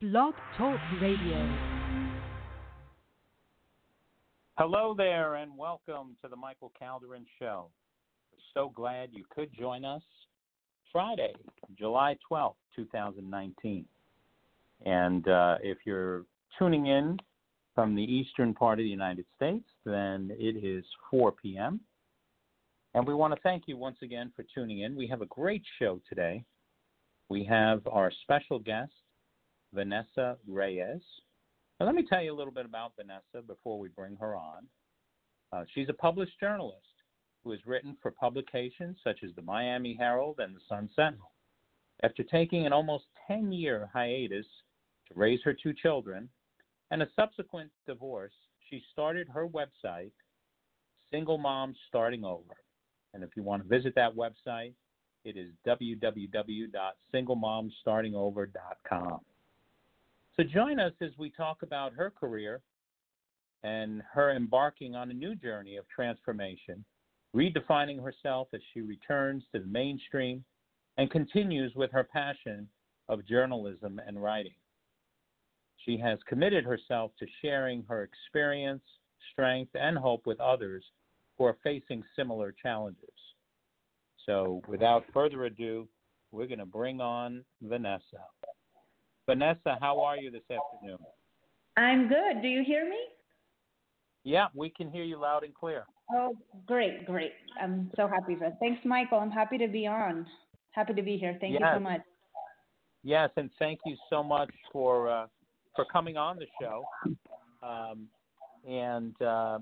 Blog Talk Radio. Hello there, and welcome to the Michael Calderin Show. So glad you could join us Friday, July 12th, 2019. And uh, if you're tuning in from the eastern part of the United States, then it is 4 p.m. And we want to thank you once again for tuning in. We have a great show today. We have our special guest, Vanessa Reyes. Now, let me tell you a little bit about Vanessa before we bring her on. Uh, she's a published journalist who has written for publications such as the Miami Herald and the Sun Sentinel. After taking an almost 10 year hiatus to raise her two children and a subsequent divorce, she started her website, Single Moms Starting Over. And if you want to visit that website, it is www.singlemomstartingover.com. So join us as we talk about her career and her embarking on a new journey of transformation, redefining herself as she returns to the mainstream and continues with her passion of journalism and writing. She has committed herself to sharing her experience, strength, and hope with others who are facing similar challenges. So, without further ado, we're going to bring on Vanessa. Vanessa, how are you this afternoon? I'm good. Do you hear me? Yeah, we can hear you loud and clear. Oh, great, great. I'm so happy for that. Thanks, Michael. I'm happy to be on. Happy to be here. Thank yes. you so much. Yes, and thank you so much for uh, for coming on the show. Um, and uh,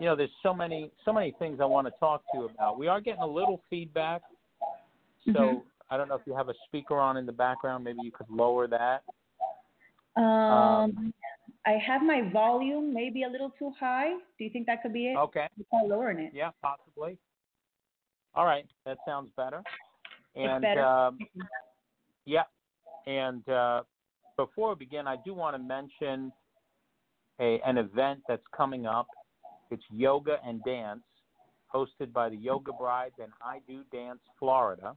you know, there's so many so many things I want to talk to you about. We are getting a little feedback, so Mhm. I don't know if you have a speaker on in the background. Maybe you could lower that. Um, I have my volume maybe a little too high. Do you think that could be it? Okay. Lowering it. Yeah, possibly. All right, that sounds better. And better? Um, yeah, and uh, before we begin, I do want to mention a an event that's coming up. It's yoga and dance, hosted by the Yoga Brides and I Do Dance Florida,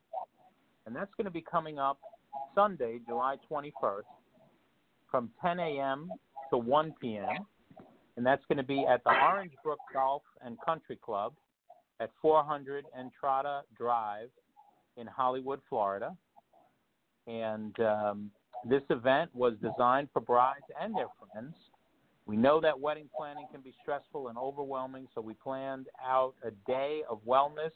and that's going to be coming up Sunday, July 21st, from 10 a.m. to 1 p.m. And that's going to be at the Orange Brook Golf and Country Club at 400 Entrada Drive in Hollywood, Florida. And um, this event was designed for brides and their friends. We know that wedding planning can be stressful and overwhelming, so we planned out a day of wellness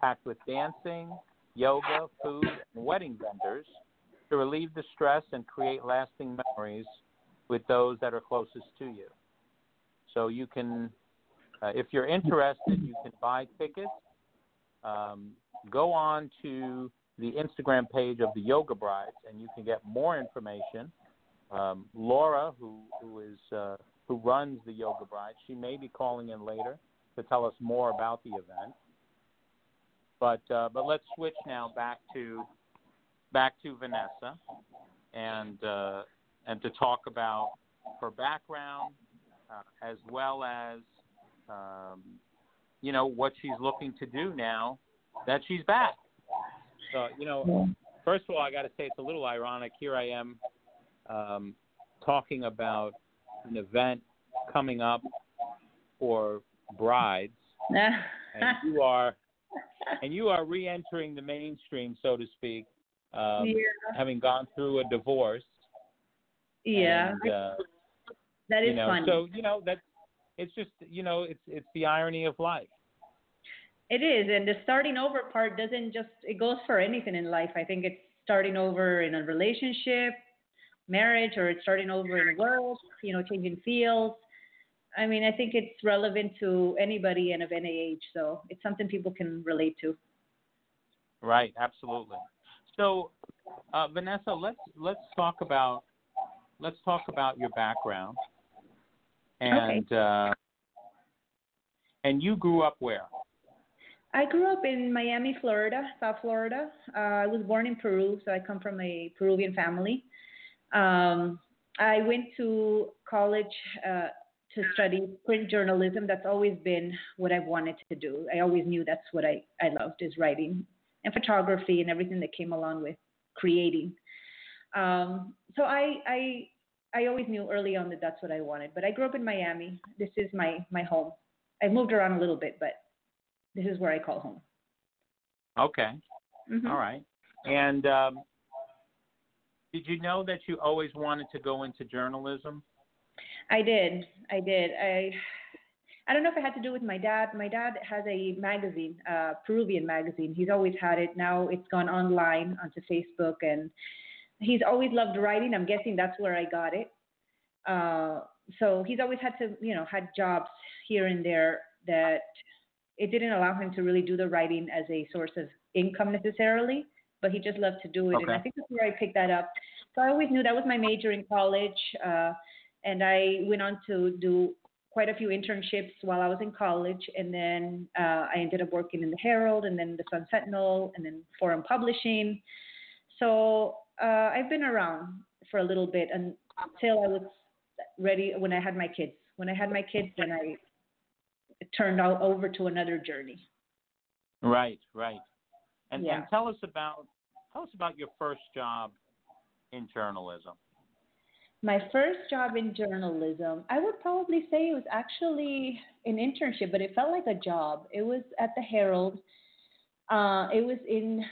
packed with dancing, yoga, food, and wedding vendors to relieve the stress and create lasting memories with those that are closest to you. So you can, uh, if you're interested, you can buy tickets. Um, go on to the Instagram page of the Yoga Brides, and you can get more information. Um, Laura, who who is uh, who runs the Yoga Brides, she may be calling in later to tell us more about the event. But uh, but let's switch now back to back to Vanessa, and uh, and to talk about her background uh, as well as um, you know what she's looking to do now that she's back. So you know, first of all, I got to say it's a little ironic. Here I am um, talking about an event coming up for brides, and you are and you are re-entering the mainstream, so to speak, um, yeah. having gone through a divorce. Yeah. And, uh, that is you know, funny. so you know that it's just you know it's it's the irony of life. It is, and the starting over part doesn't just it goes for anything in life. I think it's starting over in a relationship, marriage, or it's starting over in work. You know, changing fields. I mean, I think it's relevant to anybody and of any age, so it's something people can relate to. Right, absolutely. So, uh, Vanessa, let's let's talk about let's talk about your background. And Okay. uh, and you grew up where? I grew up in Miami, Florida, South Florida. Uh, I was born in Peru, so I come from a Peruvian family. Um, I went to college uh, to study print journalism. That's always been what I've wanted to do. I always knew that's what I, I loved is writing and photography and everything that came along with creating. Um, so I, I, I always knew early on that that's what I wanted. But I grew up in Miami. This is my my home. I moved around a little bit, but this is where I call home. Okay. Mhm. All right. And um, did you know that you always wanted to go into journalism? I did. I did. I I don't know if it had to do with my dad. My dad has a magazine, uh, Peruvian magazine. He's always had it. Now it's gone online onto Facebook, and he's always loved writing. I'm guessing that's where I got it. Uh, so he's always had to, you know, had jobs here and there that it didn't allow him to really do the writing as a source of income necessarily, but he just loved to do it. And I think that's where I picked that up. So I always knew that was my major in college. Uh, and I went on to do quite a few internships while I was in college, and then uh, I ended up working in the Herald, and then the Sun Sentinel, and then Forum Publishing. So uh, I've been around for a little bit until I was ready when I had my kids. When I had my kids, then I turned out over to another journey. Right, right. And, Yeah. and tell us about tell us about your first job in journalism. My first job in journalism, I would probably say it was actually an internship, but it felt like a job. It was at the Herald. Uh, it was in,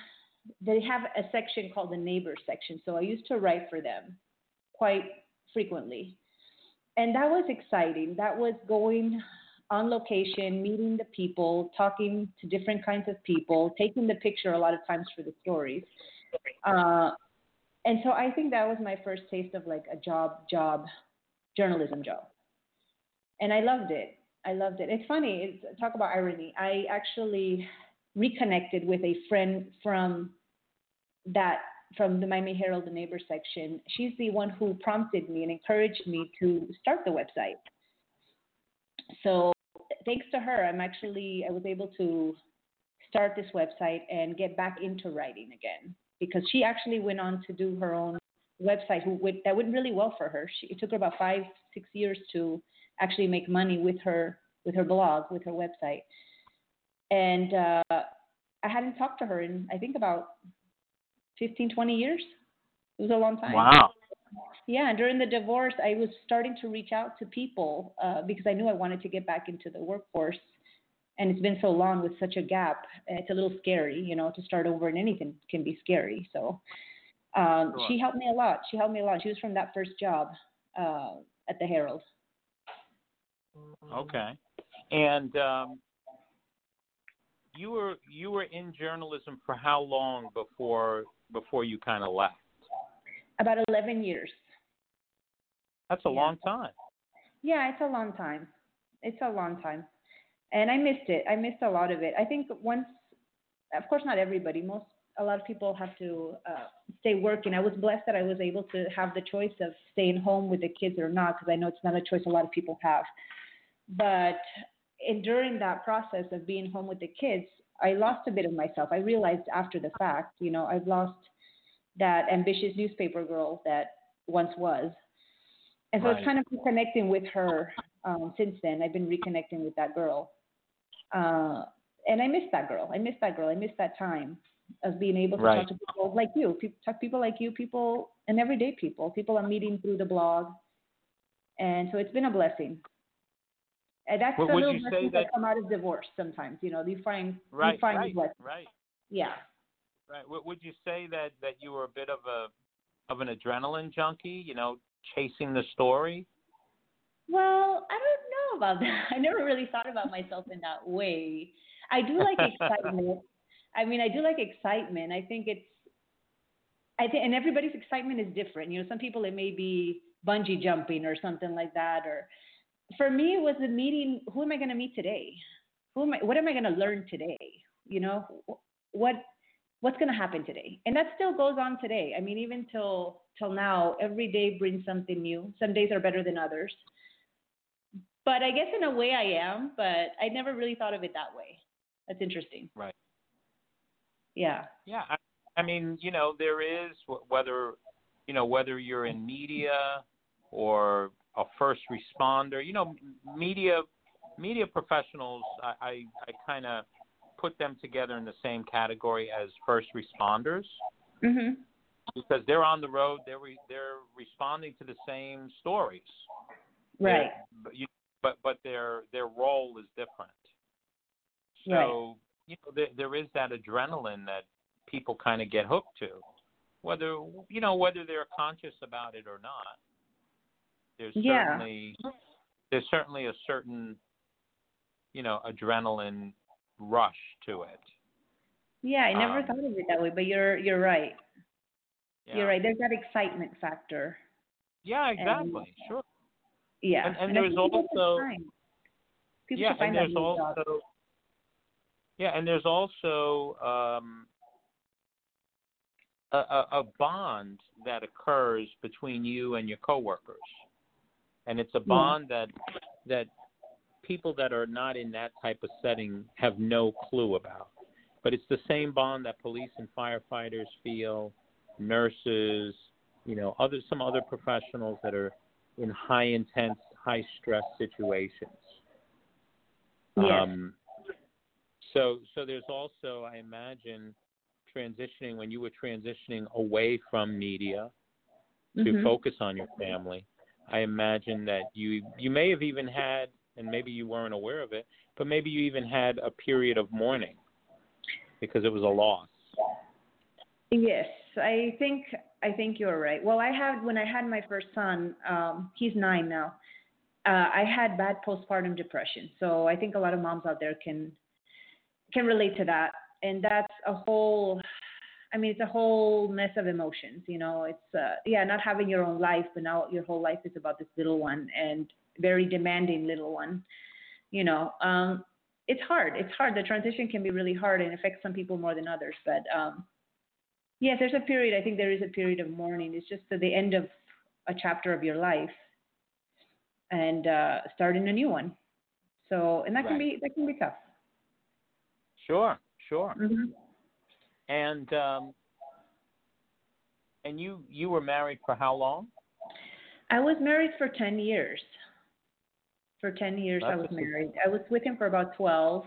they have a section called the neighbors section. So I used to write for them quite frequently. And that was exciting. That was going on location, meeting the people, talking to different kinds of people, taking the picture a lot of times for the stories. Uh, and so I think that was my first taste of like a job, job, journalism job. And I loved it. I loved it. It's funny. It's, talk about irony. I actually reconnected with a friend from that from the Miami Herald, the neighbor section. She's the one who prompted me and encouraged me to start the website. So thanks to her, I'm actually I was able to start this website and get back into writing again because she actually went on to do her own website who would, that went really well for her. She, it took her about five six years to actually make money with her with her blog with her website, and uh, I hadn't talked to her in I think about 15 20 years. It was a long time. Wow. Yeah, and during the divorce, I was starting to reach out to people uh, because I knew I wanted to get back into the workforce. And it's been so long with such a gap. It's a little scary, you know, to start over and anything can be scary. So um, Sure. she helped me a lot. She helped me a lot. She was from that first job uh, at the Herald. Okay. And um, you were you were in journalism for how long before before you kind of left? About 11 years. That's a Yeah. long time. Yeah, it's a long time. It's a long time. And I missed it. I missed a lot of it. I think once, of course, not everybody, most, a lot of people have to uh, stay working. I was blessed that I was able to have the choice of staying home with the kids or not, because I know it's not a choice a lot of people have. But in, during that process of being home with the kids, I lost a bit of myself. I realized after the fact, you know, I've lost that ambitious newspaper girl that once was. And so Right. it's kind of reconnecting with her um, since then. I've been reconnecting with that girl. Uh, and I miss that girl. I miss that girl. I miss that time of being able to Right. talk to people like you, pe- talk people like you, people and everyday people, people I'm meeting through the blog. And so it's been a blessing. And that's Would- the little you say blessings that, that- come out of divorce sometimes. You know, you find Right. you find right. blessings. Right. Yeah. Right. Would you say that that you were a bit of a of an adrenaline junkie? You know, chasing the story. Well, I don't about that. I never really thought about myself in that way. I do like excitement. I mean, I do like excitement. I think it's, I think, and everybody's excitement is different. You know, some people it may be bungee jumping or something like that. Or for me, it was the meeting. Who am I going to meet today? Who am I? What am I going to learn today? You know, what what's going to happen today? And that still goes on today. I mean, even till till now, every day brings something new. Some days are better than others. But I guess in a way I am, but I never really thought of it that way. That's interesting. Right. Yeah. Yeah. I, I mean, you know, there is whether you know whether you're in media or a first responder. You know, media media professionals. I I, I kind of put them together in the same category as first responders. Mhm. because they're on the road, they're re, they're responding to the same stories. Right. But you, but but their their role is different. So Right. you know there, there is that adrenaline that people kind of get hooked to, whether you know whether they're conscious about it or not. There's Yeah. certainly there's certainly a certain you know adrenaline rush to it. Yeah, I never Um, thought of it that way, but you're you're right. Yeah. You're right. There's that excitement factor. Yeah, exactly. sure. Yeah. And- and I there's also- yeah, and there's also job. yeah, and there's also um, a, a, a bond that occurs between you and your coworkers, and it's a bond that that people that are not in that type of setting have no clue about. But it's the same bond that police and firefighters feel, nurses, you know, other some other professionals that are in high intense, high stress situations. Yes. Um, so, so there's also, I imagine, transitioning when you were transitioning away from media to Mhm. focus on your family. I imagine that you you may have even had, and maybe you weren't aware of it, but maybe you even had a period of mourning because it was a loss. Yes, I think I think you're right. Well, I had when I had my first son, um, he's nine now. Uh, I had bad postpartum depression, so I think a lot of moms out there can can relate to that, and that's a whole. I mean, it's a whole mess of emotions. You know, it's uh, yeah, not having your own life, but now your whole life is about this little one and very demanding little one. You know, um, it's hard. It's hard. The transition can be really hard and affects some people more than others. But um, yes, there's a period. I think there is a period of mourning. It's just the end of a chapter of your life and uh, starting a new one. So, and that can be that can be tough. Sure, sure. hmm And um, and you you were married for how long? I was married for 10 years. For 10 years, I was married. I was with him for about 12.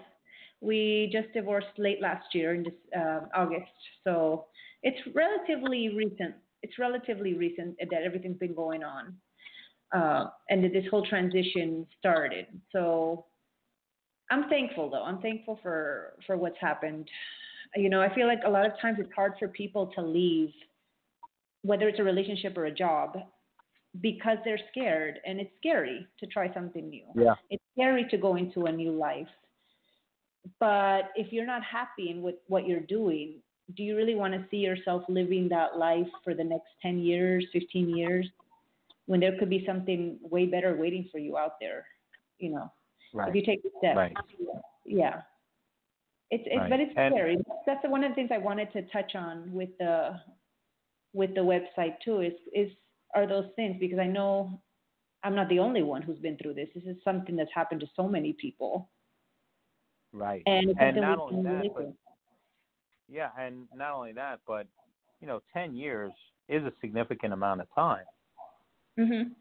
We just divorced late last year in this, uh, August. So it's relatively recent. It's relatively recent that everything's been going on. Uh, and that this whole transition started. So I'm thankful though. I'm thankful for, for what's happened. You know, I feel like a lot of times it's hard for people to leave, whether it's a relationship or a job, because they're scared and it's scary to try something new. Yeah. It's scary to go into a new life. But if you're not happy in what, what you're doing, do you really want to see yourself living that life for the next 10 years, 15 years, when there could be something way better waiting for you out there? You know, if you take the step. Right. Yeah. It's, it's Right. but it's And- scary. That's one of the things I wanted to touch on with the with the website too is is are those things because I know I'm not the only one who's been through this. This is something that's happened to so many people. Right. And And not only that, but. Yeah, and not only that, but you know, ten years is a significant amount of time. Mhm.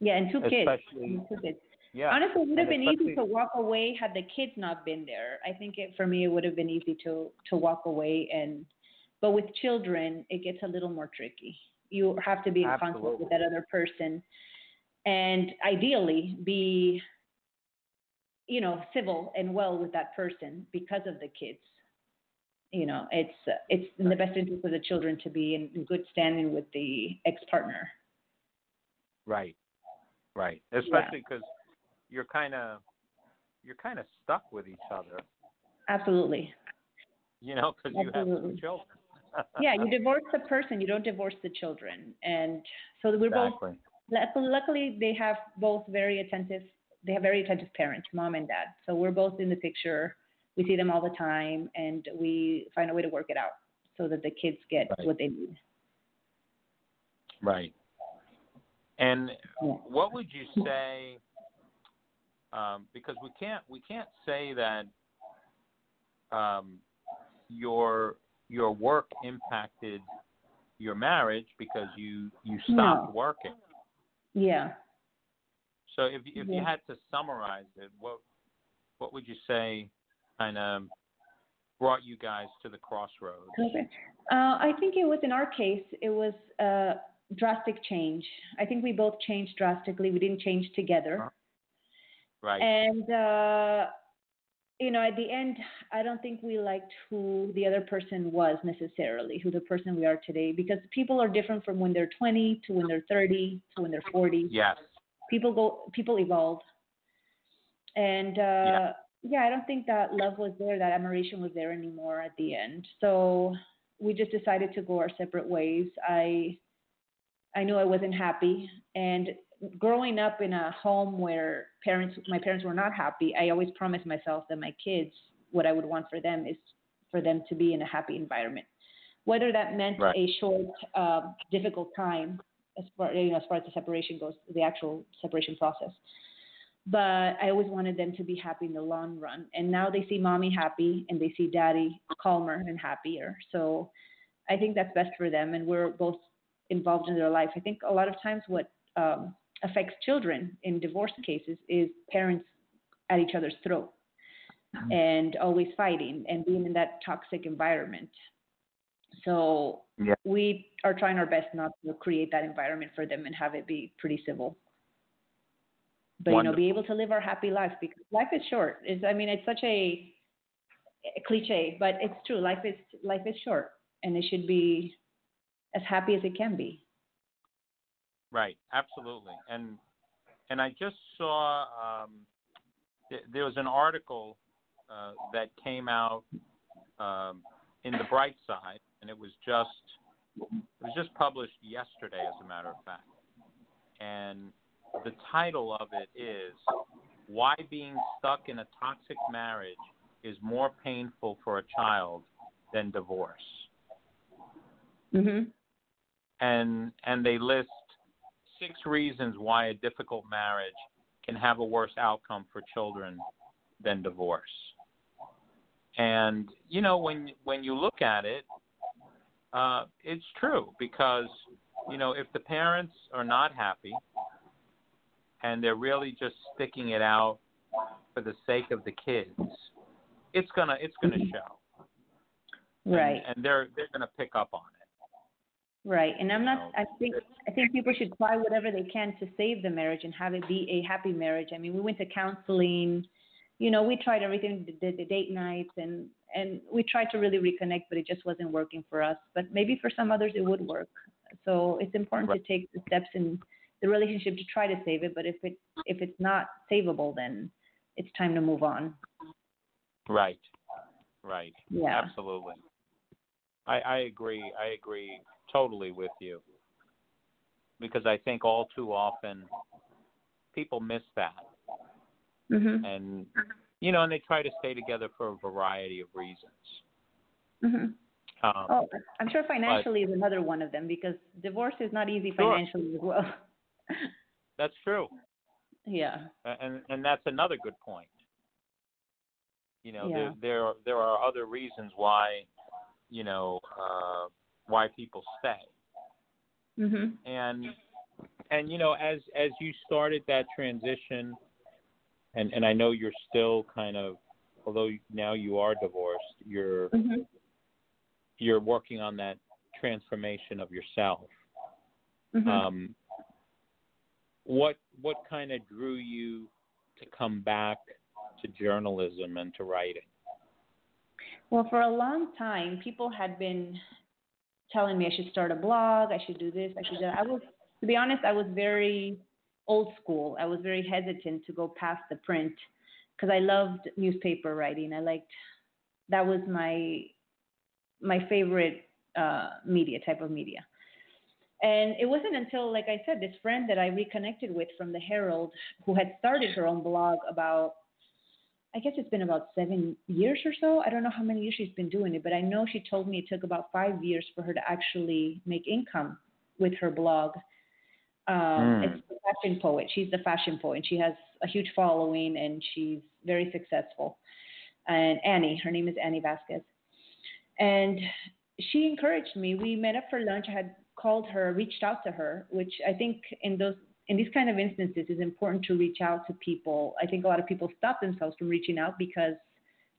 Yeah, and two kids. Especially- And two kids. Yeah. Honestly, it would have been easy to walk away had the kids not been there. I think it, for me, it would have been easy to to walk away and, but with children, it gets a little more tricky. You have to be in contact Absolutely. with that other person, and ideally be, you know, civil and well with that person because of the kids. You know, it's it's in the best interest of the children to be in, good standing with the ex partner. Right. Right. Especially because you're kind of you're kind of stuck with each other, Absolutely. you know, because you have two children. yeah, you divorce the person, you don't divorce the children. And so we're exactly. both, luck- luckily, they have both very attentive, they have very attentive parents, mom and dad. So we're both in the picture. We see them all the time and we find a way to work it out so that the kids get Right. what they need. Right. And Yeah. what would you say? Um, because we can't we can't say that um, your your work impacted your marriage because you you stopped No. working. Yeah. So if if you had to summarize it, what what would you say? Kind of brought you guys to the crossroads? Okay. Uh, I think it was in our case, it was a drastic change. I think we both changed drastically. We didn't change together. Right. And uh, you know, at the end, I don't think we liked who the other person was necessarily, who the person we are today, because people are different from when they're 20 to when they're 30 to when they're 40. yes. People go, people evolve, and uh, Yeah. Yeah, I don't think that love was there, that admiration was there anymore at the end. So we just decided to go our separate ways. I, I knew I wasn't happy, and growing up in a home where parents my parents were not happy i always promised myself that my kids what i would want for them is for them to be in a happy environment whether that meant Right. a short uh, difficult time as far you know as far as the separation goes the actual separation process but i always wanted them to be happy in the long run and now they see mommy happy and they see daddy calmer and happier so i think that's best for them and we're both involved in their life i think a lot of times what um, affects children in divorce cases is parents at each other's throat and always fighting and being in that toxic environment. So Yeah. we are trying our best not to create that environment for them and have it be pretty civil. But you know, be able to live our happy life because life is short. Is I mean, it's such a, a cliche, but it's true. Life is life is short, and it should be as happy as it can be. Right, absolutely. And and I just saw um, th- there was an article uh, that came out um, in the Bright Side, and it was just it was just published yesterday, as a matter of fact. And the title of it is "Why Being Stuck in a Toxic Marriage is More Painful for a Child Than Divorce." Mhm. and and they list six reasons why a difficult marriage can have a worse outcome for children than divorce. And you know when when you look at it, uh, it's true because you know if the parents are not happy and they're really just sticking it out for the sake of the kids, it's gonna it's gonna mm-hmm. show. Right. And, they're they're gonna pick up on it. Right, and I'm not. I think I think people should try whatever they can to save the marriage and have it be a happy marriage. I mean, we went to counseling, you know, we tried everything, the, the date nights, and and we tried to really reconnect, but it just wasn't working for us. But maybe for some others it would work. So it's important Right. to take the steps in the relationship to try to save it. But if it if it's not savable, then it's time to move on. Right. Right. Yeah. Absolutely. I, I agree. I agree totally with you. Because I think all too often people miss that. Mhm. And you know, and they try to stay together for a variety of reasons. Mhm. Um, Oh, I'm sure financially is another one of them because divorce is not easy Sure. financially as well. That's true. yeah. And and that's another good point. You know, Yeah. there there are, there are other reasons why, you know, uh why people stay. Mhm. and and you know as as you started that transition and and I know you're still kind of although now you are divorced you're Mhm. you're working on that transformation of yourself Mhm. um what what kind of drew you to come back to journalism and to writing well, for a long time, people had been telling me I should start a blog, I should do this, I should do that. I was, to be honest, I was very old school. I was very hesitant to go past the print because I loved newspaper writing. I liked that was my my favorite uh, media type of media. And it wasn't until, like I said, this friend that I reconnected with from the Herald, who had started her own blog about, I guess it's been about seven years or so. I don't know how many years she's been doing it, but I know she told me it took about five years for her to actually make income with her blog. Um, Mm. It's the fashion poet. She's the fashion poet. She has a huge following and she's very successful. And Annie, her name is Annie Vazquez. And she encouraged me. We met up for lunch. I had called her, reached out to her, which I think in those in these kind of instances is important to reach out to people. I think a lot of people stop themselves from reaching out because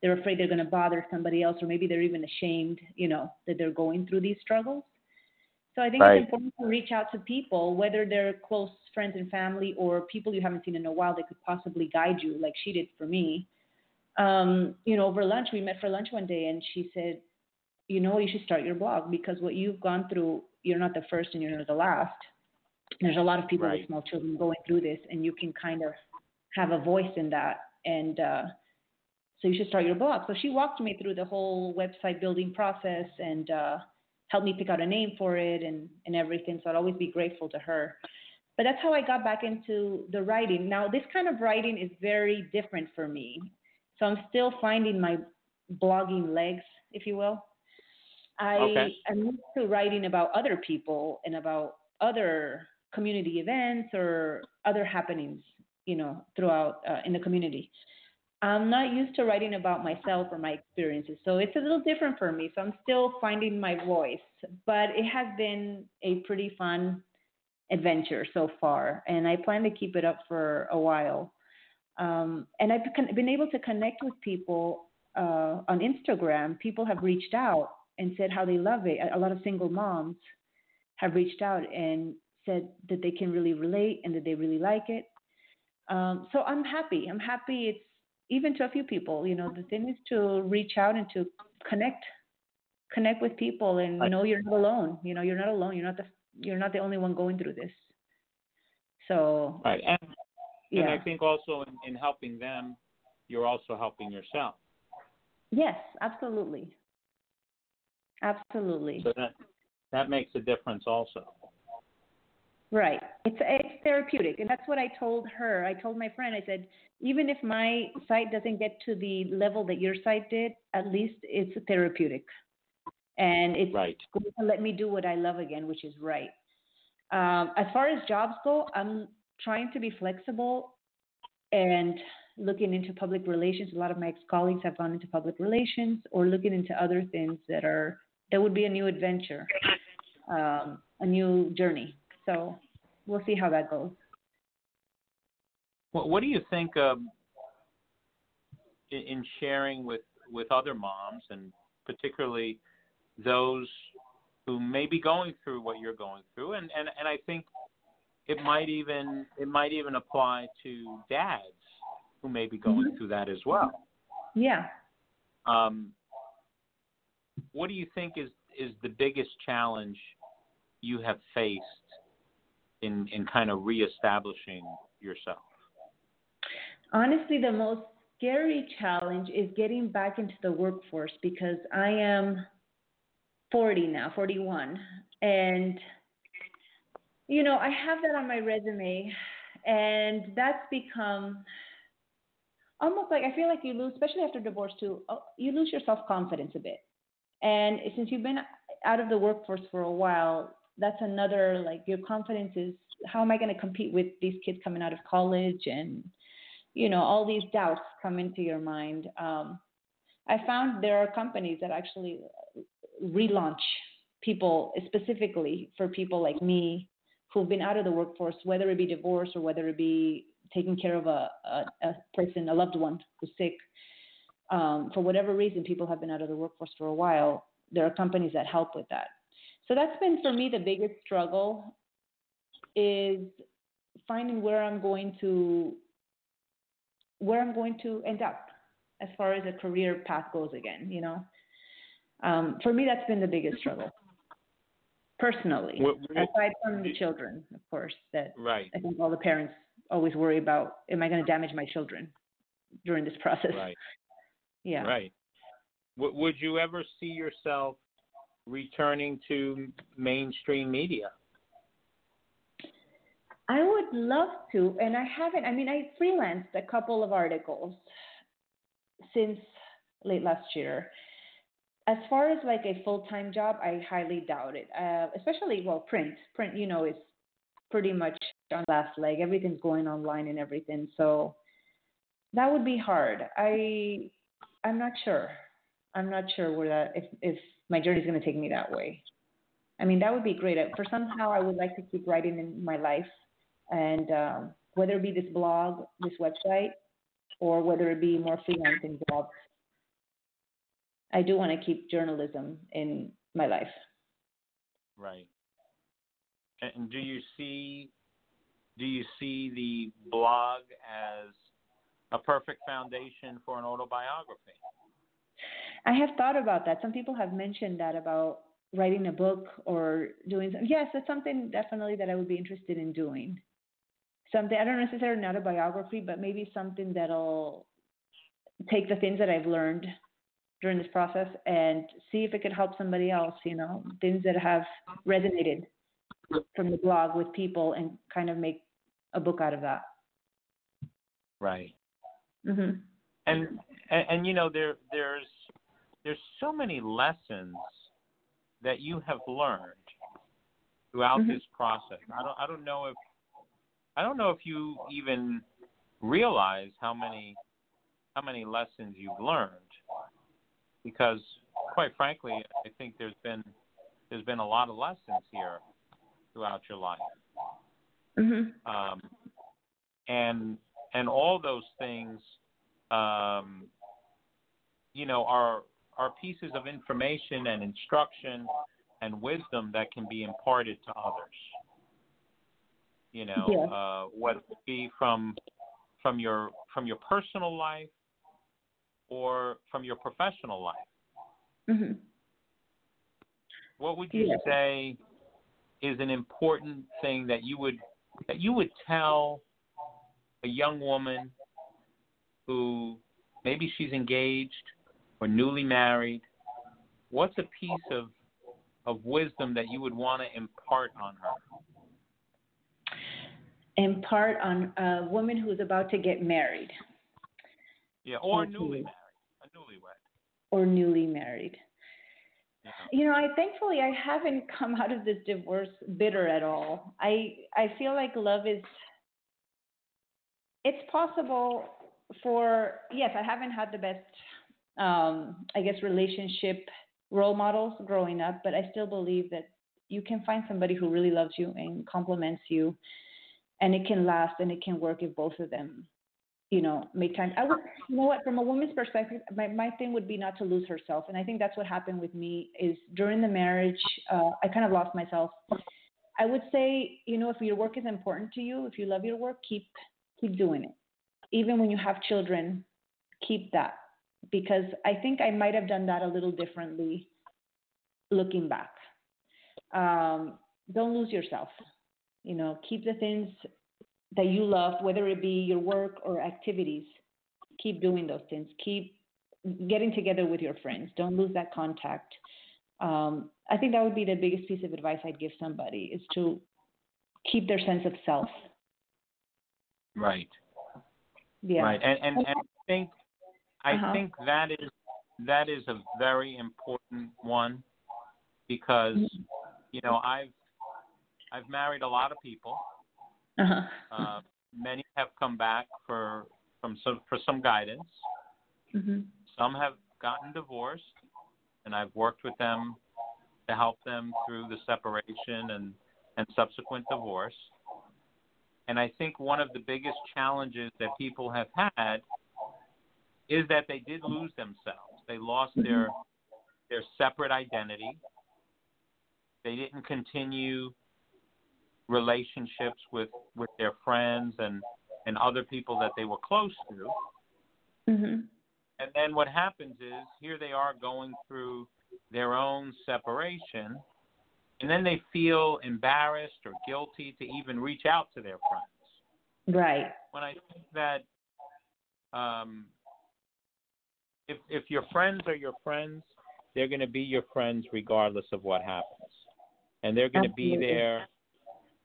they're afraid they're going to bother somebody else, or maybe they're even ashamed, you know, that they're going through these struggles. So I think Right. it's important to reach out to people, whether they're close friends and family or people you haven't seen in a while that could possibly guide you, like she did for me. Um, you know, over lunch, we met for lunch one day, and she said, "You know, you should start your blog because what you've gone through, you're not the first and you're not the last. There's a lot of people Right. with small children going through this, and you can kind of have a voice in that. And uh, so you should start your blog." So she walked me through the whole website building process and uh, helped me pick out a name for it and and everything. So I'd always be grateful to her. But that's how I got back into the writing. Now, this kind of writing is very different for me. So I'm still finding my blogging legs, if you will. I Okay. am used to writing about other people and about other community events or other happenings, you know, throughout uh, in the community. I'm not used to writing about myself or my experiences, so it's a little different for me. So I'm still finding my voice, but it has been a pretty fun adventure so far, and I plan to keep it up for a while. Um, and I've been able to connect with people uh, on Instagram. People have reached out and said how they love it. A- lot of single moms have reached out and said that they can really relate and that they really like it. Um, so I'm happy. I'm happy. It's even to a few people. You know, the thing is to reach out and to connect, connect with people, and you know you're not alone. You know, you're not alone. You're not the you're not the only one going through this. So Right. And yeah, and I think also in, in helping them, you're also helping yourself. yes, absolutely, absolutely. So that that makes a difference also. Right. It's it's therapeutic, and that's what I told her. I told my friend. I said, even if my site doesn't get to the level that your site did, at least it's therapeutic, and it's Right. going to let me do what I love again, which is write. Um, as far as jobs go, I'm trying to be flexible and looking into public relations. A lot of my ex-colleagues have gone into public relations or looking into other things that are that would be a new adventure, um, a new journey. So we'll see how that goes. What, what do you think um, in, in sharing with, with other moms, and particularly those who may be going through what you're going through, and, and, and I think it might even it might even apply to dads who may be going Mhm. through that as well. Yeah. Um, what do you think is is the biggest challenge you have faced in in kind of reestablishing yourself? Honestly, the most scary challenge is getting back into the workforce because I am 40 now, 41. And, you know, I have that on my resume, and that's become almost like I feel like you lose, especially after divorce, too, uh, you lose your self confidence a bit. And since you've been out of the workforce for a while, that's another like your confidence is how am I going to compete with these kids coming out of college and you know all these doubts come into your mind. Um, I found there are companies that actually relaunch people specifically for people like me who've been out of the workforce, whether it be divorce or whether it be taking care of a, a, a person, a loved one who's sick. Um, for whatever reason, people have been out of the workforce for a while. There are companies that help with that. So that's been for me the biggest struggle is finding where I'm going to where I'm going to end up as far as a career path goes again, you know. Um, for me that's been the biggest struggle. Personally. What- what- Aside from the children, of course, that Right. I think all the parents always worry about am I going to damage my children during this process? Right. Yeah. Right. W- would you ever see yourself returning to mainstream media? I would love to, and I haven't. I mean, I freelanced a couple of articles since late last year. As far as like a full time job, I highly doubt it. Uh, especially, well, print. Print, you know, is pretty much on last leg. Everything's going online and everything. So that would be hard. I, I'm not sure. I'm not sure where that if if my journey is going to take me that way. I mean, that would be great. For somehow, I would like to keep writing in my life, and um, whether it be this blog, this website, or whether it be more freelancing jobs, I do want to keep journalism in my life. Right. And do you see do you see the blog as a perfect foundation for an autobiography? I have thought about that. Some people have mentioned that about writing a book or doing some, yes, that's something definitely that I would be interested in doing. Something I don't necessarily not a biography, but maybe something that'll take the things that I've learned during this process and see if it could help somebody else, you know, things that have resonated from the blog with people and kind of make a book out of that. Right. Mhm. And, and and you know there there's there's so many lessons that you have learned throughout Mhm. this process. I don't I don't know if I don't know if you even realize how many how many lessons you've learned because quite frankly I think there's been there's been a lot of lessons here throughout your life. Mhm. Um, and and all those things um, you know are are pieces of information and instruction and wisdom that can be imparted to others. You know, uh, whether it be from from your from your personal life or from your professional life. Mhm. What would you say is an important thing that you would that you would tell a young woman who maybe she's engaged or newly married? What's a piece of of wisdom that you would want to impart on her? Impart on a woman who's about to get married Yeah, or Okay. newly married, a newlywed. or newly married. You know? You know, I thankfully I haven't come out of this divorce bitter at all. I I feel like love is it's possible for yes, I haven't had the best um I guess relationship role models growing up, but I still believe that you can find somebody who really loves you and compliments you and it can last and it can work if both of them you know, make time. I would, you know what, from a woman's perspective, my, my thing would be not to lose herself. And I think that's what happened with me is during the marriage, uh, I kind of lost myself. I would say, you know, if your work is important to you, if you love your work, keep, keep doing it. Even when you have children, keep that because I think I might have done that a little differently looking back. Um, don't lose yourself. You know, keep the things that you love, whether it be your work or activities, keep doing those things. Keep getting together with your friends. Don't lose that contact. Um, I think that would be the biggest piece of advice I'd give somebody is to keep their sense of self. Right. Yeah. Right. And and, and I think I Uh-huh. think that is that is a very important one because you know I've I've married a lot of people. Uh-huh. Uh, many have come back for from some for some guidance. hmm Some have gotten divorced, and I've worked with them to help them through the separation and and subsequent divorce. And I think one of the biggest challenges that people have had is that they did lose themselves. They lost their their separate identity. They didn't continue relationships with with their friends and and other people that they were close to. hmm And then what happens is here they are going through their own separation, and then they feel embarrassed or guilty to even reach out to their friends. Right. When I think that um, if if your friends are your friends, they're going to be your friends regardless of what happens, and they're going to be there,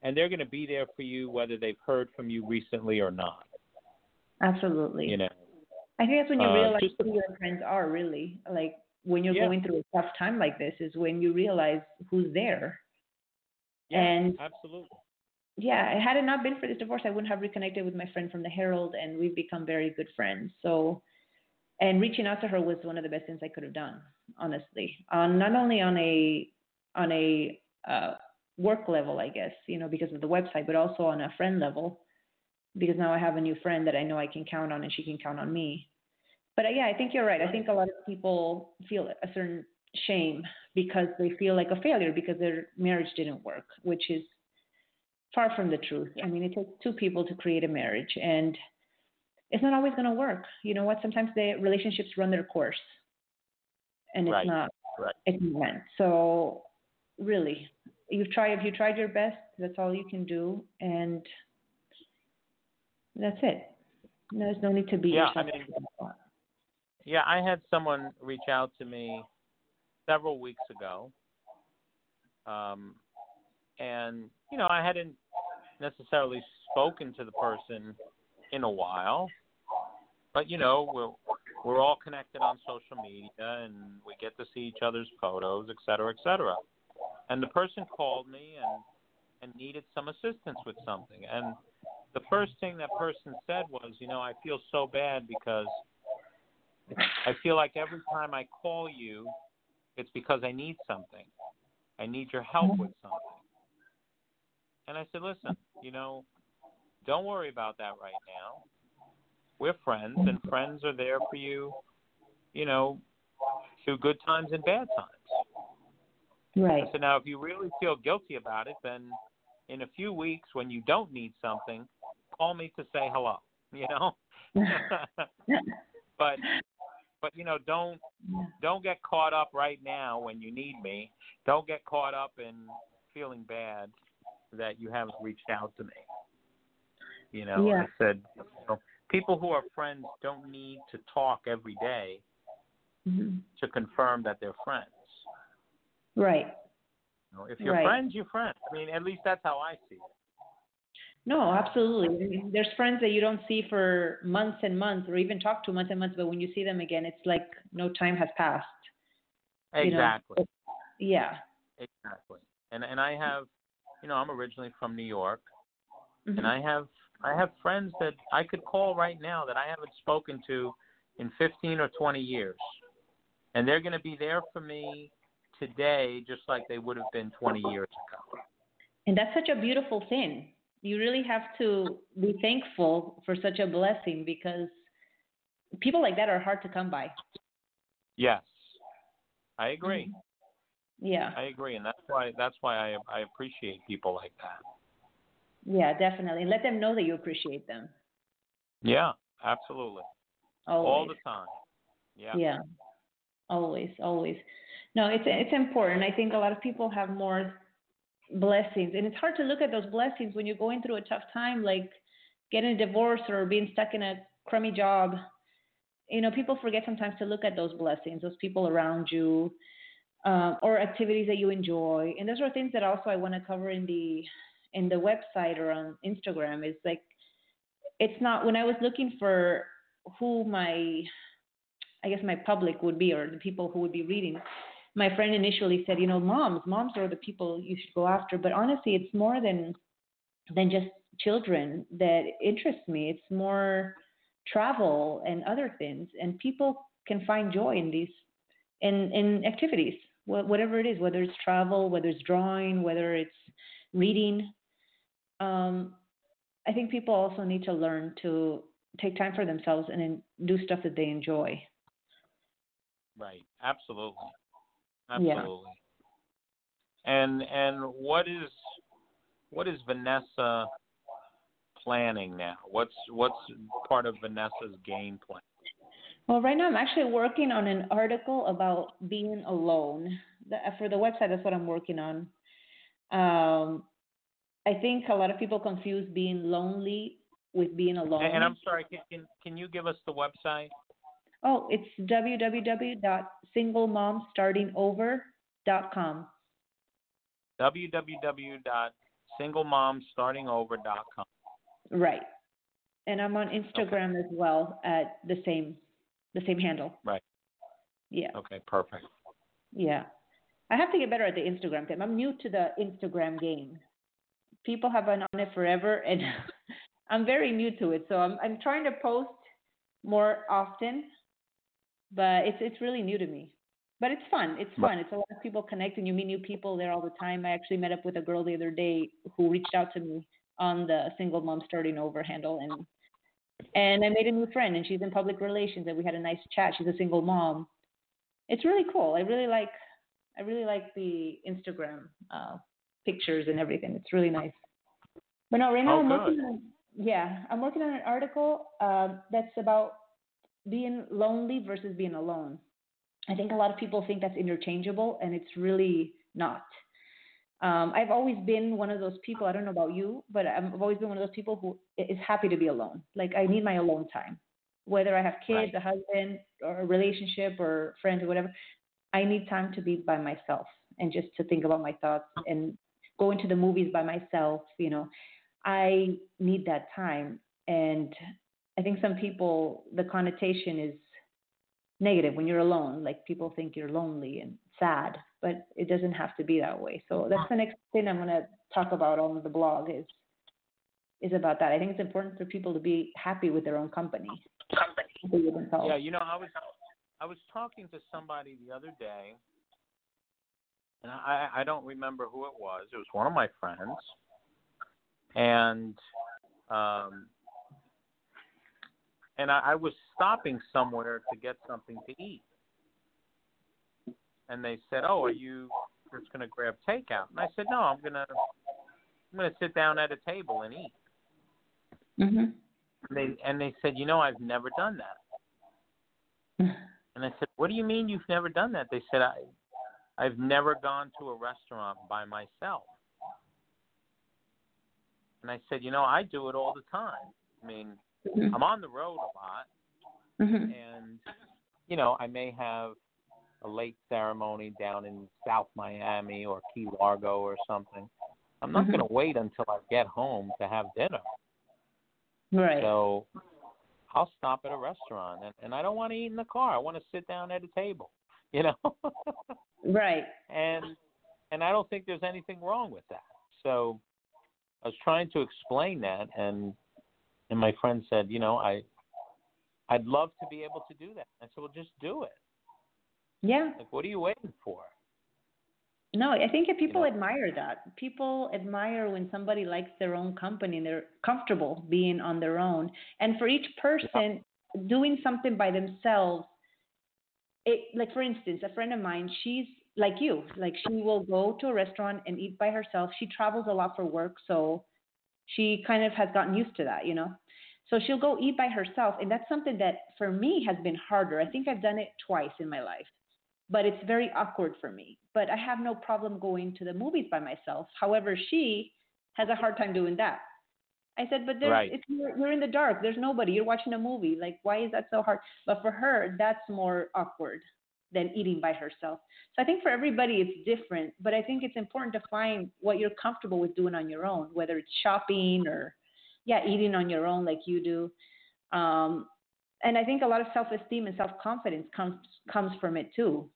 and they're going to be there for you whether they've heard from you recently or not. Absolutely. You know. I think that's when you Uh, realize who your friends are really. Like when you're Yeah. going through a tough time like this is when you realize who's there. Yeah, And absolutely. yeah, had it not been for this divorce, I wouldn't have reconnected with my friend from the Herald, and we've become very good friends. So, and reaching out to her was one of the best things I could have done, honestly. On not only on a on a uh, work level, I guess, you know, because of the website, but also on a friend level, because now I have a new friend that I know I can count on, and she can count on me. But uh, yeah, I think you're right. I think a lot of people feel a certain shame because they feel like a failure because their marriage didn't work, which is far from the truth. I mean, it takes two people to create a marriage, and it's not always going to work. You know what? Sometimes the relationships run their course, and it's Right. not. Right. It's not. So, really, you've tried. If you tried your best, that's all you can do, and that's it. There's no need to be Yeah, I mean- Yeah, I had someone reach out to me several weeks ago, um, and you know I hadn't necessarily spoken to the person in a while, but you know we're we're all connected on social media and we get to see each other's photos, et cetera, et cetera. And the person called me and and needed some assistance with something, and the first thing that person said was, you know, I feel so bad because I feel like every time I call you, it's because I need something. I need your help mm-hmm. with something. And I said, listen, you know, don't worry about that right now. We're friends, and friends are there for you, you know, through good times and bad times. Right. So now, if you really feel guilty about it, then in a few weeks, when you don't need something, call me to say hello. You know. but but you know don't don't get caught up right now when you need me don't get caught up in feeling bad that you haven't reached out to me you know Yeah. i said you know, people who are friends don't need to talk every day Mhm. to confirm that they're friends Right. you know, if you're Right. friends you're friends i mean at least that's how i see it No, absolutely. There's friends that you don't see for months and months, or even talk to months and months, but when you see them again, it's like no time has passed. you know. exactly Yeah. exactly and and i have you know i'm originally from new york Mhm. and I have I have friends that I could call right now that I haven't spoken to in 15 or 20 years, and they're going to be there for me today, just like they would have been 20 years ago. And that's such a beautiful thing. You really have to be thankful for such a blessing because people like that are hard to come by. Yes, I agree. Mm-hmm. Yeah. I agree, and that's why that's why I I appreciate people like that. Yeah, definitely. Let them know that you appreciate them. Yeah, absolutely, Always. all the time. Yeah. Yeah. Always, always. No, it's it's important. I think a lot of people have more blessings, and it's hard to look at those blessings when you're going through a tough time, like getting a divorce or being stuck in a crummy job. You know, people forget sometimes to look at those blessings, those people around you, um, or activities that you enjoy. And those are things that also I want to cover in the in the website or on Instagram. Is like it's not when I was looking for who my I guess my public would be or the people who would be reading. My friend initially said, you know, moms, moms are the people you should go after. But honestly, it's more than than just children that interests me. It's more travel and other things, and people can find joy in these in in activities, whatever it is, whether it's travel, whether it's drawing, whether it's reading. Um, I think people also need to learn to take time for themselves and do stuff that they enjoy. Right. Absolutely. Yeah. Absolutely. And and what is what is Vanessa planning now? What's what's part of Vanessa's game plan? Well, right now I'm actually working on an article about being alone. The, for the website, that's what I'm working on. Um, I think a lot of people confuse being lonely with being alone. And, and I'm sorry, can, can can you give us the website? Oh, it's www.singlemomstartingover.com. www.singlemomstartingover.com. Right. And I'm on Instagram as well at the same the same handle. Right. Yeah. Okay, perfect. Yeah. I have to get better at the Instagram game. I'm new to the Instagram game. People have been on it forever and I'm very new to it. So I'm I'm trying to post more often, but it's it's really new to me. But it's fun. It's fun. It's a lot of people connecting. You meet new people there all the time. I actually met up with a girl the other day who reached out to me on the single mom starting over handle and And I made a new friend, and she's in public relations, and we had a nice chat. She's a single mom. It's really cool. I really like, I really like the Instagram uh, pictures and everything. It's really nice. But no, right now Oh, I'm good. working on, yeah, I'm working on an article um, that's about being lonely versus being alone. I think a lot of people think that's interchangeable, and it's really not. Um, I've always been one of those people. I don't know about you, but I've always been one of those people who is happy to be alone. Like I need my alone time, whether I have kids, Right. a husband, or a relationship, or friends, or whatever. I need time to be by myself and just to think about my thoughts and go into the movies by myself. You know, I need that time, and I think some people the connotation is negative when you're alone. Like people think you're lonely and sad, but it doesn't have to be that way. So that's the next thing I'm going to talk about on the blog is is about that. I think it's important for people to be happy with their own company. Themselves. Yeah, you know, I was I was talking to somebody the other day, and I I don't remember who it was. It was one of my friends, and um, and I, I was stopping somewhere to get something to eat, and they said, "Oh, are you just going to grab takeout?" And I said, "No, I'm gonna I'm gonna sit down at a table and eat." Mhm. And they and they said, "You know, I've never done that." And I said, "What do you mean you've never done that?" They said, "I, I've never gone to a restaurant by myself." And I said, "You know, I do it all the time. I mean, Mhm. I'm on the road a lot, Mhm. and you know, I may have a late ceremony down in South Miami or Key Largo or something. I'm not Mhm. going to wait until I get home to have dinner. Right. So I'll stop at a restaurant, and, and I don't want to eat in the car. I want to sit down at a table, you know. right. and and I don't think there's anything wrong with that. So I was trying to explain that, and and my friend said, you know, I I'd love to be able to do that. I said, well, just do it. Yeah. Like, what are you waiting for? No, I think if people know? admire that. People admire when somebody likes their own company and they're comfortable being on their own. And for each person, doing something by themselves, it like for instance, a friend of mine, she's like you, like she will go to a restaurant and eat by herself. She travels a lot for work, so she kind of has gotten used to that, you know. So she'll go eat by herself, and that's something that for me has been harder. I think I've done it twice in my life but it's very awkward for me. But I have no problem going to the movies by myself. However, she has a hard time doing that. I said, but there's, Right. if you're, you're in the dark, there's nobody. You're watching a movie. Like, why is that so hard? But for her, that's more awkward than eating by herself. So I think for everybody, it's different. But I think it's important to find what you're comfortable with doing on your own, whether it's shopping or, yeah, eating on your own like you do. Um, and I think a lot of self-esteem and self-confidence comes comes from it too.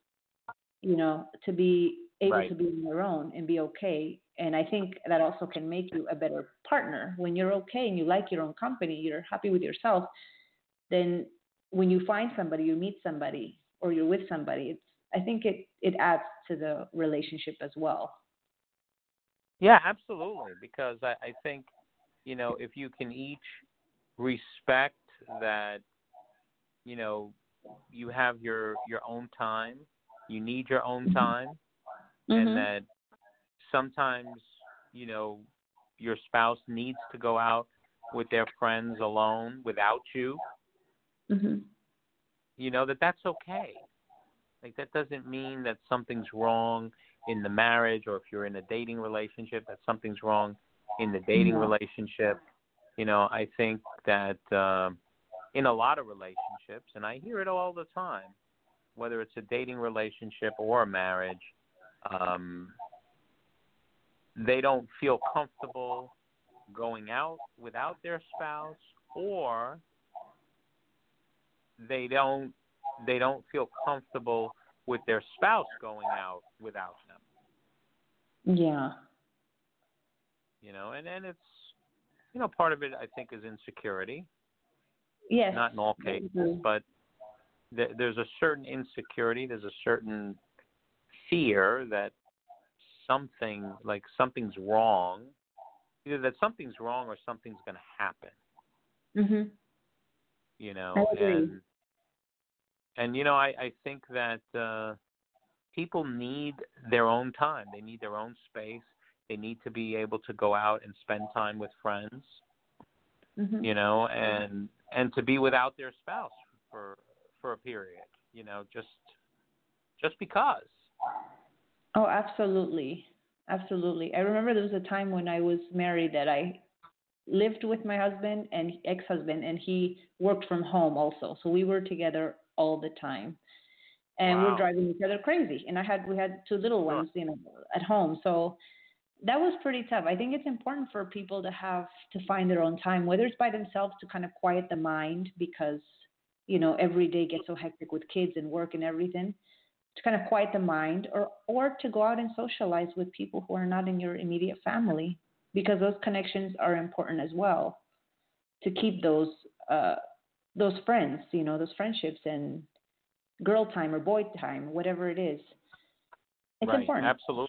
You know, to be able Right. to be on your own and be okay. And I think that also can make you a better partner when you're okay and you like your own company, you're happy with yourself. Then when you find somebody, you meet somebody, or you're with somebody, it's I think it it adds to the relationship as well. Yeah, absolutely. Because I, I think, you know, if you can each respect that, you know, you have your your own time, you need your own time, Mhm. and that sometimes, you know, your spouse needs to go out with their friends alone without you. Mhm. You know that that's okay. Like that doesn't mean that something's wrong in the marriage, or if you're in a dating relationship, that something's wrong in the dating relationship. You know, I think that um, in a lot of relationships, and I hear it all the time, whether it's a dating relationship or a marriage, um, they don't feel comfortable going out without their spouse, or they don't they don't feel comfortable with their spouse going out without them. Yeah. You know, and and it's you know part of it I think is insecurity, Yes. not in all cases, agree. but th- there's a certain insecurity, there's a certain fear that something like something's wrong, either that something's wrong or something's going to happen. Mhm. You know, and and you know, I I think that uh, people need their own time. They need their own space. They need to be able to go out and spend time with friends. Mhm. You know, and and to be without their spouse for for a period. You know, just just because. Oh, absolutely. Absolutely. I remember there was a time when I was married that I lived with my husband and ex-husband and he worked from home also. So we were together all the time. And we Wow. we're driving each other crazy. And I had we had two little ones, you know, at home. So that was pretty tough. I think it's important for people to have to find their own time, whether it's by themselves to kind of quiet the mind because, you know, every day gets so hectic with kids and work and everything to kind of quiet the mind or or to go out and socialize with people who are not in your immediate family because those connections are important as well to keep those uh those friends you know those friendships and girl time or boy time whatever it is it's right. important Absolutely.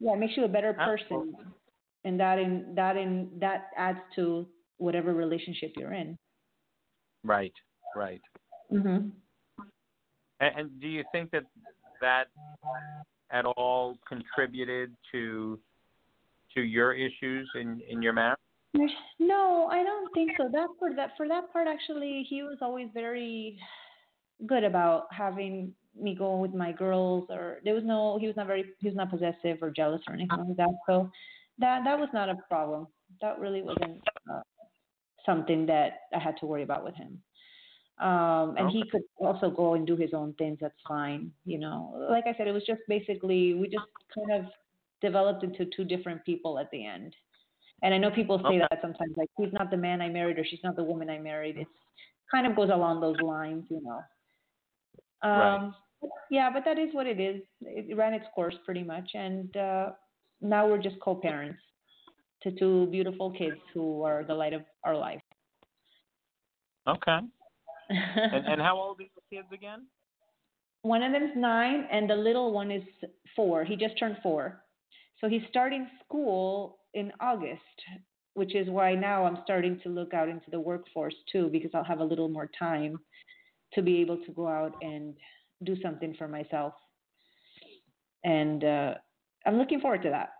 yeah it makes you a better person Absolutely. and that in that in that adds to whatever relationship you're in Right. Right. mhm And, and do you think that that at all contributed to to your issues in in your marriage? No, I don't think so. That for that for that part actually he was always very good about having me go with my girls or there was no he was not very he was not possessive or jealous or anything like that. So that that was not a problem. That really wasn't uh, something that I had to worry about with him. Um and he could also go and do his own things, that's fine, you know. Like I said, it was just basically we just kind of developed into two different people at the end. And I know people say Okay. that sometimes, like he's not the man I married or she's not the woman I married. It's kind of goes along those lines, you know. Right. Um, Yeah, but that is what it is. It ran its course pretty much, and uh, now we're just co-parents to two beautiful kids who are the light of our life. Okay. And and how old are your kids again? one of them's nine, and the little one is four. He just turned four, so he's starting school in August, which is why now I'm starting to look out into the workforce too, because I'll have a little more time to be able to go out and do something for myself. And uh, I'm looking forward to that.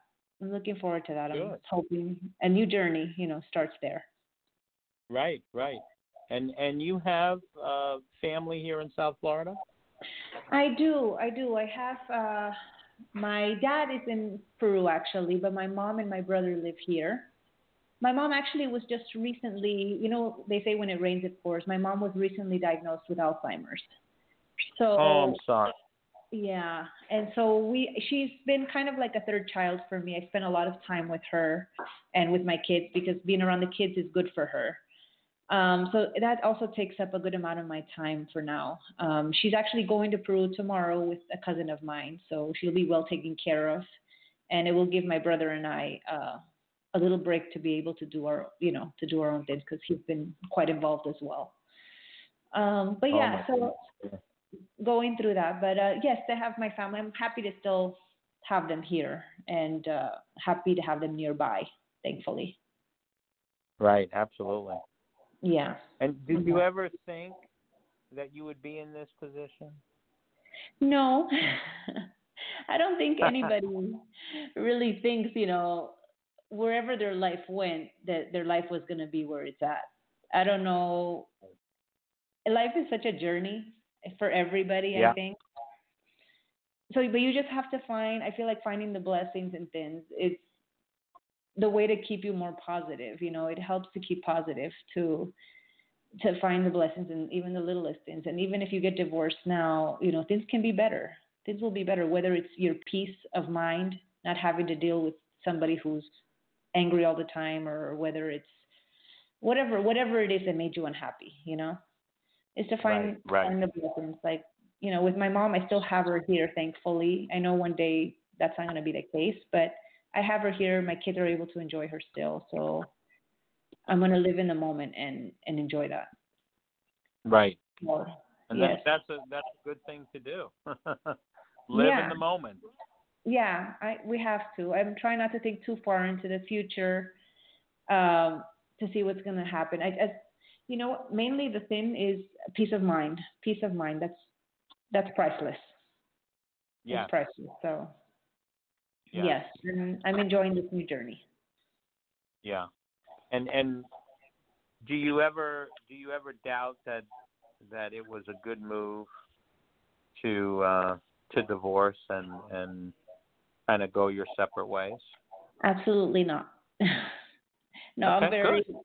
I'm looking forward to that. I'm hoping a new journey, you know, starts there. Right. Right. And and you have uh, family here in South Florida? I do, I do. I have uh my dad is in Peru actually, but my mom and my brother live here. My mom actually was just recently, you know, they say when it rains it pours. My mom was recently diagnosed with Alzheimer's. So Oh, I'm sorry. yeah, and so we she's been kind of like a third child for me. I spent a lot of time with her and with my kids because being around the kids is good for her. Um, so that also takes up a good amount of my time for now. Um, she's actually going to Peru tomorrow with a cousin of mine, so she'll be well taken care of, and it will give my brother and I uh, a little break to be able to do our, you know, to do our own things because he's been quite involved as well. Um, but Oh, yeah, my so goodness. going through that. But uh, yes, to have my family, I'm happy to still have them here and uh, happy to have them nearby. Thankfully, Right. Absolutely. Yeah. And did you uh-huh. ever think that you would be in this position? No, I don't think anybody really thinks, you know, wherever their life went, that their life was going to be where it's at. I don't know. Life is such a journey for everybody, Yeah. I think. So, but you just have to find, I feel like finding the blessings and things, it's the way to keep you more positive. You know, it helps to keep positive to to find the blessings in even the littlest things. And even if you get divorced now, you know, things can be better. Things will be better, whether it's your peace of mind, not having to deal with somebody who's angry all the time, or whether it's whatever whatever it is that made you unhappy, you know? Is to find Right, right. find the blessings. Like, you know, with my mom I still have her here, thankfully. I know one day that's not gonna be the case, but I have her here. My kids are able to enjoy her still. So I'm gonna live in the moment and and enjoy that. Right. And Yes. that, that's a that's a good thing to do. Live Yeah. in the moment. Yeah, I we have to. I'm trying not to think too far into the future, um, to see what's gonna happen. I, I you know, mainly the thing is peace of mind. Peace of mind. That's that's priceless. Yeah. It's priceless. So Yeah. yes, and I'm enjoying this new journey. Yeah. And and do you ever do you ever doubt that that it was a good move to uh to divorce and and kind of go your separate ways? Absolutely not. no, I'm very good.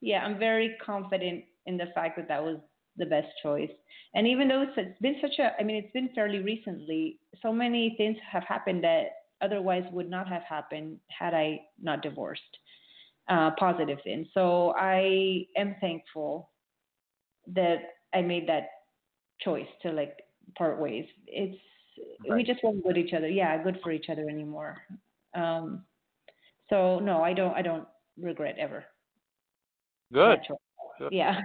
yeah, I'm very confident in the fact that that was the best choice. And even though it's, it's been such a, I mean, it's been fairly recently, so many things have happened that otherwise would not have happened had I not divorced. Uh, positive things. So I am thankful that I made that choice to like part ways. It's we just weren't good each other. Yeah, good for each other anymore. Um, so no, I don't. I don't regret ever. Good. Good. Yeah.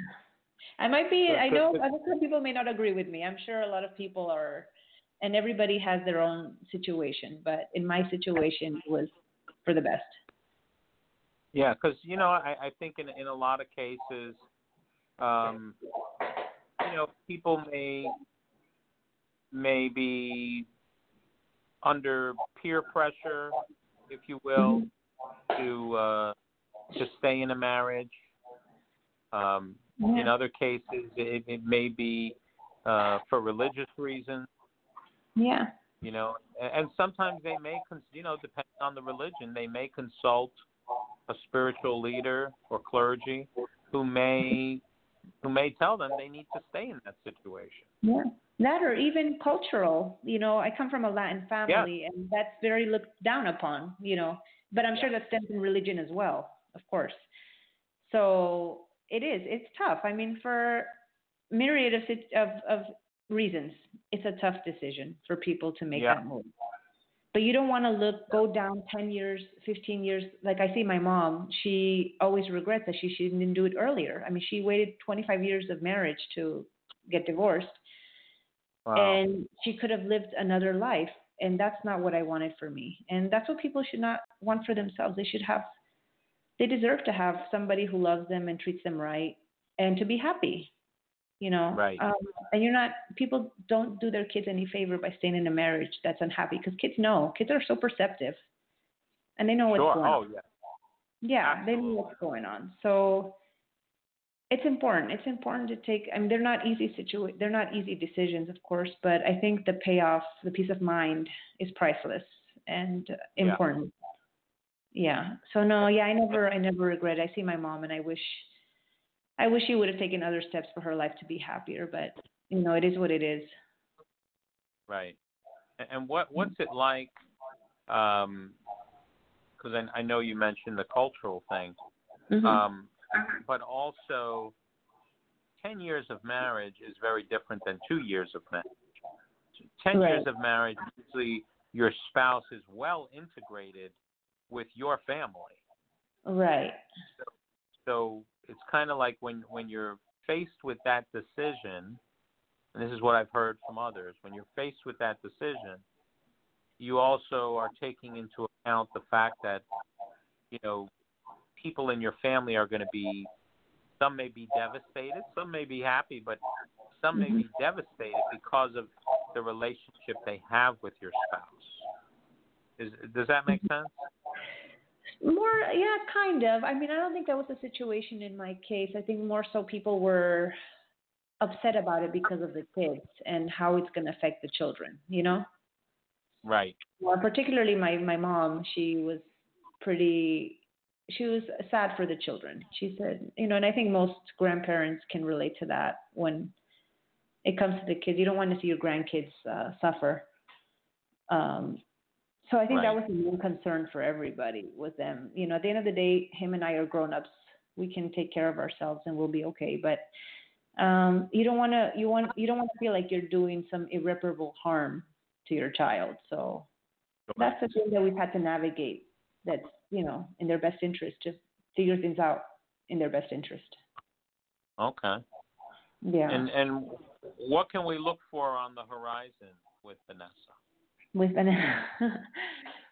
I might be. Good, I know other people may not agree with me. I'm sure a lot of people are, and everybody has their own situation. But in my situation, it was for the best. Yeah, because you know, I, I think in in a lot of cases, um, you know, people may may be under peer pressure, if you will, to uh, to stay in a marriage. Um, In other cases, it, it may be uh, for religious reasons. Yeah. you know and, sometimes they may cons- you know depending on the religion they may consult a spiritual leader or clergy who may who may tell them they need to stay in that situation Yeah. That or even cultural. You know, I come from a Latin family, and that's very looked down upon. You know, but I'm sure that stems in religion as well, of course. So it is. It's tough. I mean, for myriad of of, of reasons, it's a tough decision for people to make Yeah. that move. But you don't want to look go down 10 years, 15 years. Like I see my mom, she always regrets that she, she didn't do it earlier. I mean, she waited 25 years of marriage to get divorced wow. and she could have lived another life and that's not what i wanted for me and that's what people should not want for themselves they should have they deserve to have somebody who loves them and treats them right and to be happy you know Right. um, and you're not people don't do their kids any favor by staying in a marriage that's unhappy because kids know kids are so perceptive and they know what's sure going on oh yeah yeah, they know what's going on. So it's important. It's important to take. I mean, they're not easy situa- They're not easy decisions, of course, but I think the payoff, the peace of mind, is priceless and uh, Yeah. important. Yeah. So no, yeah, I never, I never regret. I see my mom, and I wish, I wish she would have taken other steps for her life to be happier. But you know, it is what it is. right and, what what's it like um because I, I know you mentioned the cultural thing Mhm. um but also 10 years of marriage is very different than 2 years of marriage 10 years of marriage usually your spouse is well integrated with your family right. so it's kind of like when when you're faced with that decision and this is what I've heard from others when you're faced with that decision you also are taking into account the fact that you know people in your family are going to be some may be devastated some may be happy but some may be mm-hmm. devastated because of the relationship they have with your spouse. Is does that make mm-hmm. sense More, yeah, kind of. I mean, I don't think that was a situation in my case. I think more so people were upset about it because of the kids and how it's going to affect the children, you know? right Well, particularly my my mom, she was pretty she was sad for the children. She said, you know, and I think most grandparents can relate to that when it comes to the kids. You don't want to see your grandkids uh, suffer. Um, so I think that was the main concern for everybody with them. You know, at the end of the day, him and I are grown ups. We can take care of ourselves and we'll be okay. But um, you don't want to you want you don't want to feel like you're doing some irreparable harm to your child. So that's the thing that we've had to navigate. That's you know in their best interest to figure things out in their best interest. okay Yeah. And and what can we look for on the horizon with Vanessa? With an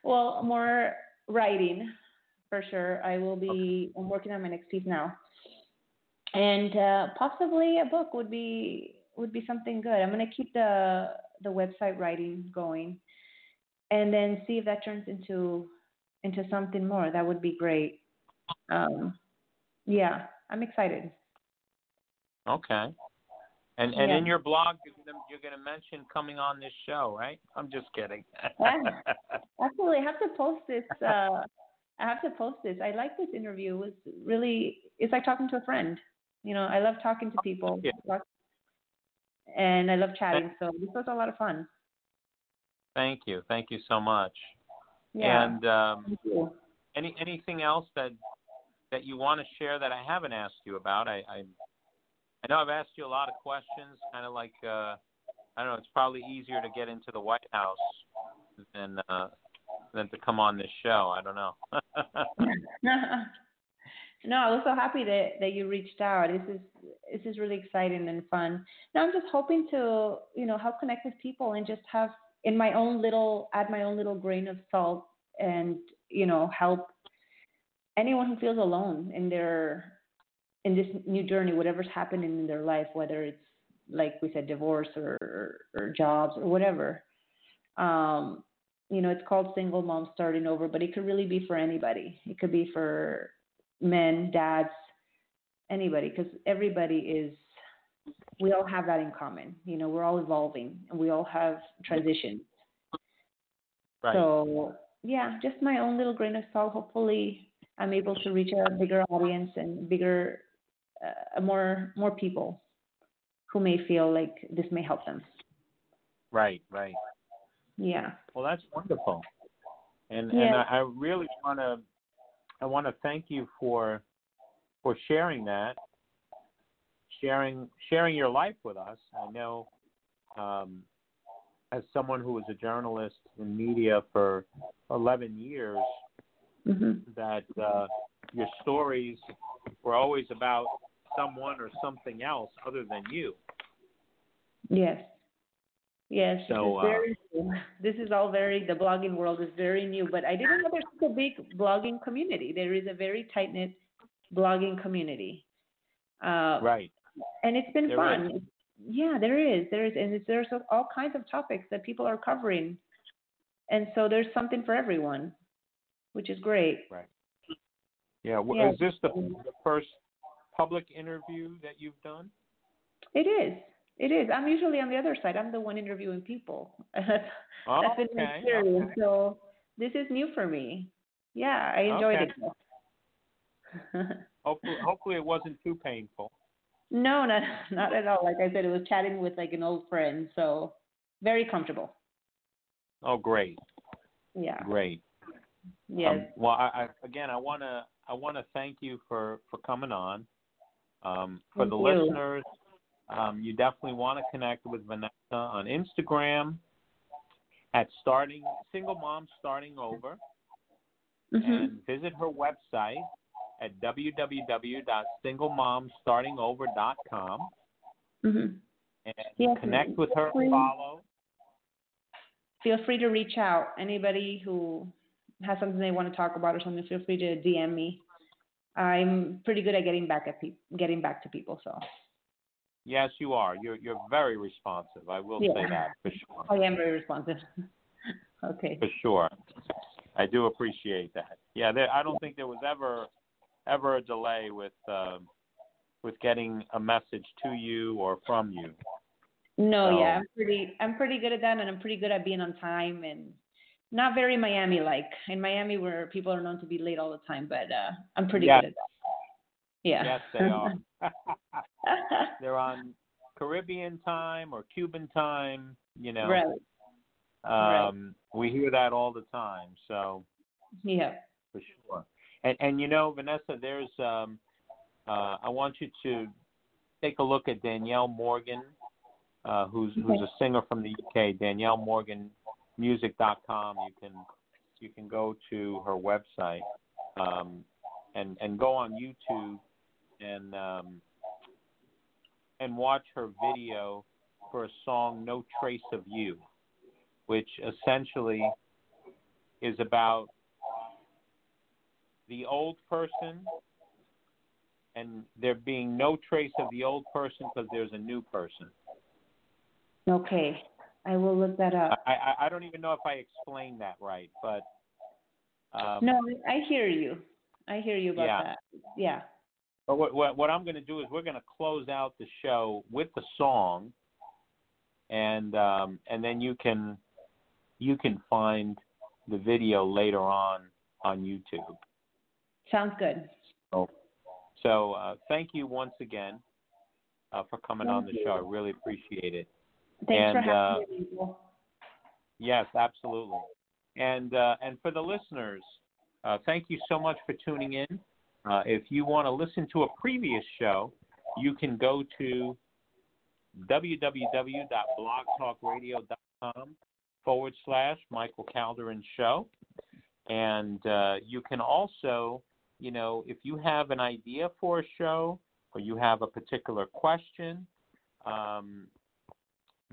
well more writing for sure i will be i'm working on my next piece now and uh, possibly a book would be would be something good. I'm gonna keep the the website writing going, and then see if that turns into into something more. That would be great. Um, yeah, I'm excited. Okay. And and Yeah. in your blog, you're gonna, mention coming on this show, right? I'm just kidding. Actually, I have to post this. Uh, I have to post this. I like this interview. It was really. It's like talking to a friend. You know, I love talking to people. Yeah. And I love chatting. So this was a lot of fun. Thank you, thank you so much. Yeah. And um, any anything else that that you want to share that I haven't asked you about? I I, I know I've asked you a lot of questions, kind of like uh, I don't know. It's probably easier to get into the White House than uh, than to come on this show. I don't know. no, I was so happy that, that you reached out. This is this is really exciting and fun. Now I'm just hoping to, you know, help connect with people and just have in my own little add my own little grain of salt and, you know, help anyone who feels alone in their in this new journey, whatever's happening in their life, whether it's like we said, divorce or or jobs or whatever. Um, you know, it's called single mom starting over, but it could really be for anybody. It could be for men, dads, anybody, because everybody is. We all have that in common. You know, we're all evolving and we all have transitions. right. So yeah, just my own little grain of salt. Hopefully, I'm able to reach a bigger audience and bigger, uh, more more people who may feel like this may help them. Right. Right. Yeah. Well, that's wonderful, and and I, I really want to I want to thank you for for sharing that, sharing sharing your life with us. I know, um, as someone who was a journalist in media for 11 years, hmm that uh, your stories were always about someone or something else other than you. Yes. Yes. So, this is uh. This is all very the blogging world is very new, but I didn't know there's such a big blogging community. There is a very tight knit blogging community. Uh, Right. and it's been There fun. Yeah, there is. There is, and there's all kinds of topics that people are covering, and so there's something for everyone, which is great. Yeah. w Yeah. Is this the, the first public interview that you've done? It is. It is. I'm usually on the other side. I'm the one interviewing people. Oh, That's been okay, experience. okay. So this is new for me. Yeah, I enjoyed Okay. it. Hopefully, hopefully it wasn't too painful. no, not not at all. Like I said, it was chatting with like an old friend, so very comfortable. Oh, great, Yeah. great. Yes. Um, well, I, I, again, I want to I want to thank you for for coming on. Um, for Thank the you. listeners, um, you definitely want to connect with Vanessa on Instagram at starting single mom starting over hmm and visit her website at www.singlemomstartingover.com hmm and Yes, connect with her, follow. Feel free to reach out. Anybody who has something they want to talk about or something, feel free to DM me. I'm pretty good at getting back at pe- getting back to people, so Yes, you are. You're you're very responsive. I will say that for sure. I am very responsive. okay. For sure. I do appreciate that. Yeah, there, I don't think there was ever ever a delay with um, with getting a message to you or from you. No, So- yeah, I'm pretty I'm pretty good at that, and I'm pretty good at being on time and not very Miami like. In Miami, where people are known to be late all the time, but uh, I'm pretty Yeah. good at that. Yeah. Yes, they are. They're on Caribbean time or Cuban time. You know, right. Right. um, we hear that all the time. So Yeah. for sure. And and you know, Vanessa, there's um, uh, I want you to take a look at Danielle Morgan, uh, who's who's a singer from the UK. Danielle Morgan Music.com. You can you can go to her website um, and and go on YouTube and um, and watch her video for a song "No Trace of You," which essentially is about the old person and there being no trace of the old person because there's a new person. Okay, I will look that up. I, I I don't even know if I explained that right, but um, no, I hear you. I hear you about Yeah. that. Yeah. But what, what, what I'm going to do is we're going to close out the show with the song, and um, and then you can you can find the video later on on YouTube. Sounds good. So uh, thank you once again uh, for coming on the you. show. I really appreciate it. Thanks for And, uh, me. Yes, absolutely. And uh, and for the listeners, uh, thank you so much for tuning in. Uh, if you want to listen to a previous show, you can go to www.blogtalkradio.com forward slash Michael Calderin Show. And uh, you can also, you know, if you have an idea for a show or you have a particular question, um,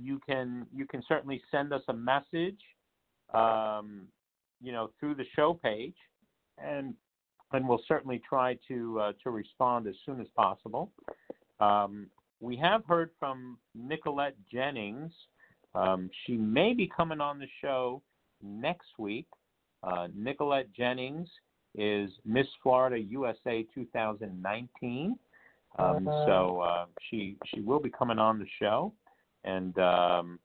you can you can certainly send us a message, um, you know, through the show page, and and we'll certainly try to uh, to respond as soon as possible. Um, we have heard from Nicolette Jennings. Um, she may be coming on the show next week. Uh, Nicolette Jennings is Miss Florida USA 2019. Um, so uh, she she will be coming on the show, and um,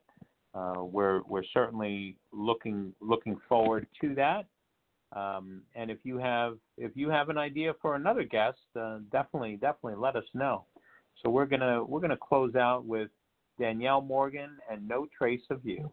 uh, we're we're certainly looking looking forward to that. Um, and if you have if you have an idea for another guest, uh, definitely definitely let us know. So we're gonna we're gonna close out with Danielle Morgan and No Trace of You.